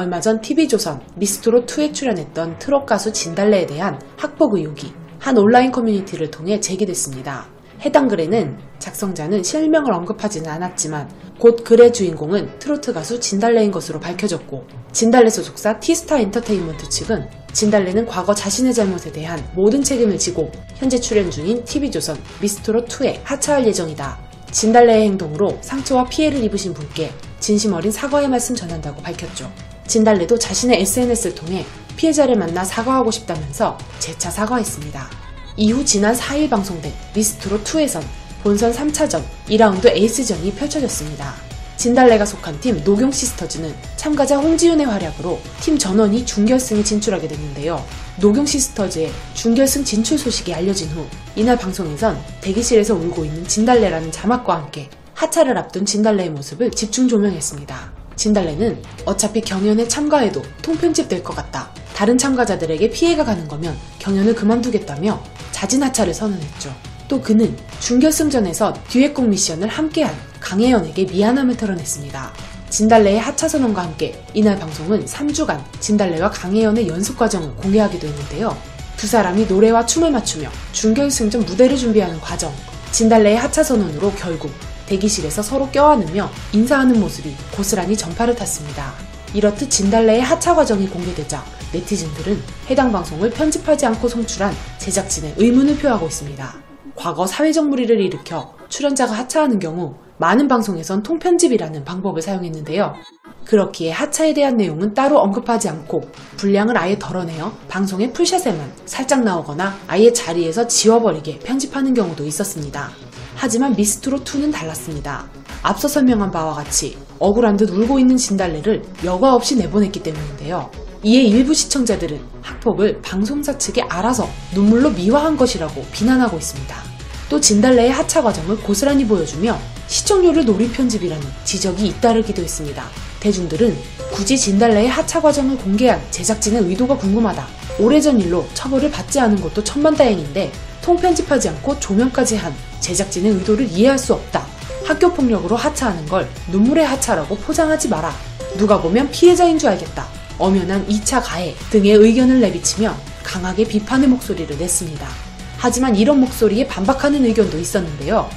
얼마 전 TV조선 미스트로2에 출연했던 트롯 가수 진달래에 대한 학폭 의혹이 한 온라인 커뮤니티를 통해 제기됐습니다. 해당 글에는 작성자는 실명을 언급하지는 않았지만 곧 글의 주인공은 트로트 가수 진달래인 것으로 밝혀졌고 진달래 소속사 티스타 엔터테인먼트 측은 진달래는 과거 자신의 잘못에 대한 모든 책임을 지고 현재 출연 중인 TV조선 미스트로2에 하차할 예정이다. 진달래의 행동으로 상처와 피해를 입으신 분께 진심 어린 사과의 말씀 전한다고 밝혔죠. 진달래도 자신의 SNS를 통해 피해자를 만나 사과하고 싶다면서 재차 사과했습니다. 이후 지난 4일 방송된 미스트롯2에선 본선 3차전 2라운드 에이스전이 펼쳐졌습니다. 진달래가 속한 팀 녹용 시스터즈는 참가자 홍지윤의 활약으로 팀 전원이 준결승에 진출하게 됐는데요. 녹용 시스터즈의 준결승 진출 소식이 알려진 후 이날 방송에선 대기실에서 울고 있는 진달래라는 자막과 함께 하차를 앞둔 진달래의 모습을 집중 조명했습니다. 진달래는 어차피 경연에 참가해도 통편집될 것 같다. 다른 참가자들에게 피해가 가는 거면 경연을 그만두겠다며 자진 하차를 선언했죠. 또 그는 준결승전에서 듀엣곡 미션을 함께한 강혜연에게 미안함을 털어냈습니다. 진달래의 하차 선언과 함께 이날 방송은 3주간 진달래와 강혜연의 연습 과정을 공개하기도 했는데요. 두 사람이 노래와 춤을 맞추며 준결승전 무대를 준비하는 과정, 진달래의 하차 선언으로 결국 대기실에서 서로 껴안으며 인사하는 모습이 고스란히 전파를 탔습니다. 이렇듯 진달래의 하차 과정이 공개되자 네티즌들은 해당 방송을 편집하지 않고 송출한 제작진의 의문을 표하고 있습니다. 과거 사회적 무리를 일으켜 출연자가 하차하는 경우 많은 방송에선 통편집이라는 방법을 사용했는데요. 그렇기에 하차에 대한 내용은 따로 언급하지 않고 분량을 아예 덜어내어 방송의 풀샷에만 살짝 나오거나 아예 자리에서 지워버리게 편집하는 경우도 있었습니다. 하지만 미스트로2는 달랐습니다. 앞서 설명한 바와 같이 억울한 듯 울고 있는 진달래를 여과 없이 내보냈기 때문인데요. 이에 일부 시청자들은 학폭을 방송사 측이 알아서 눈물로 미화한 것이라고 비난하고 있습니다. 또 진달래의 하차 과정을 고스란히 보여주며 시청률을 노리 편집이라는 지적이 잇따르기도 했습니다. 대중들은 굳이 진달래의 하차 과정을 공개한 제작진의 의도가 궁금하다. 오래전 일로 처벌을 받지 않은 것도 천만다행인데 통편집하지 않고 조명까지 한 제작진의 의도를 이해할 수 없다. 학교 폭력으로 하차하는 걸 눈물의 하차라고 포장하지 마라. 누가 보면 피해자인 줄 알겠다. 엄연한 2차 가해 등의 의견을 내비치며 강하게 비판의 목소리를 냈습니다. 하지만 이런 목소리에 반박하는 의견도 있었는데요.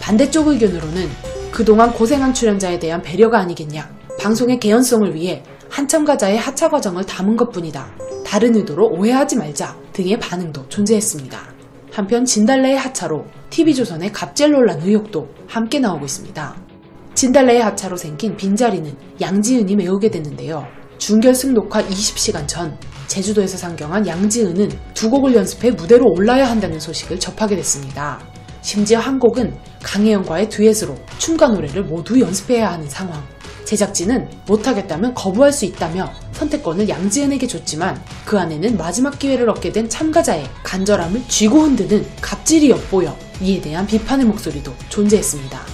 반대쪽 의견으로는 그동안 고생한 출연자에 대한 배려가 아니겠냐. 방송의 개연성을 위해 한 참가자의 하차 과정을 담은 것 뿐이다. 다른 의도로 오해하지 말자 등의 반응도 존재했습니다. 한편 진달래의 하차로 TV조선의 갑질 논란 의혹도 함께 나오고 있습니다. 진달래의 하차로 생긴 빈자리는 양지은이 메우게 됐는데요. 준결승 녹화 20시간 전 제주도에서 상경한 양지은은 두 곡을 연습해 무대로 올라야 한다는 소식을 접하게 됐습니다. 심지어 한 곡은 강혜영과의 듀엣으로 춤과 노래를 모두 연습해야 하는 상황. 제작진은 못하겠다면 거부할 수 있다며 선택권을 양지은에게 줬지만 그 안에는 마지막 기회를 얻게 된 참가자의 간절함을 쥐고 흔드는 갑질이 엿보여 이에 대한 비판의 목소리도 존재했습니다.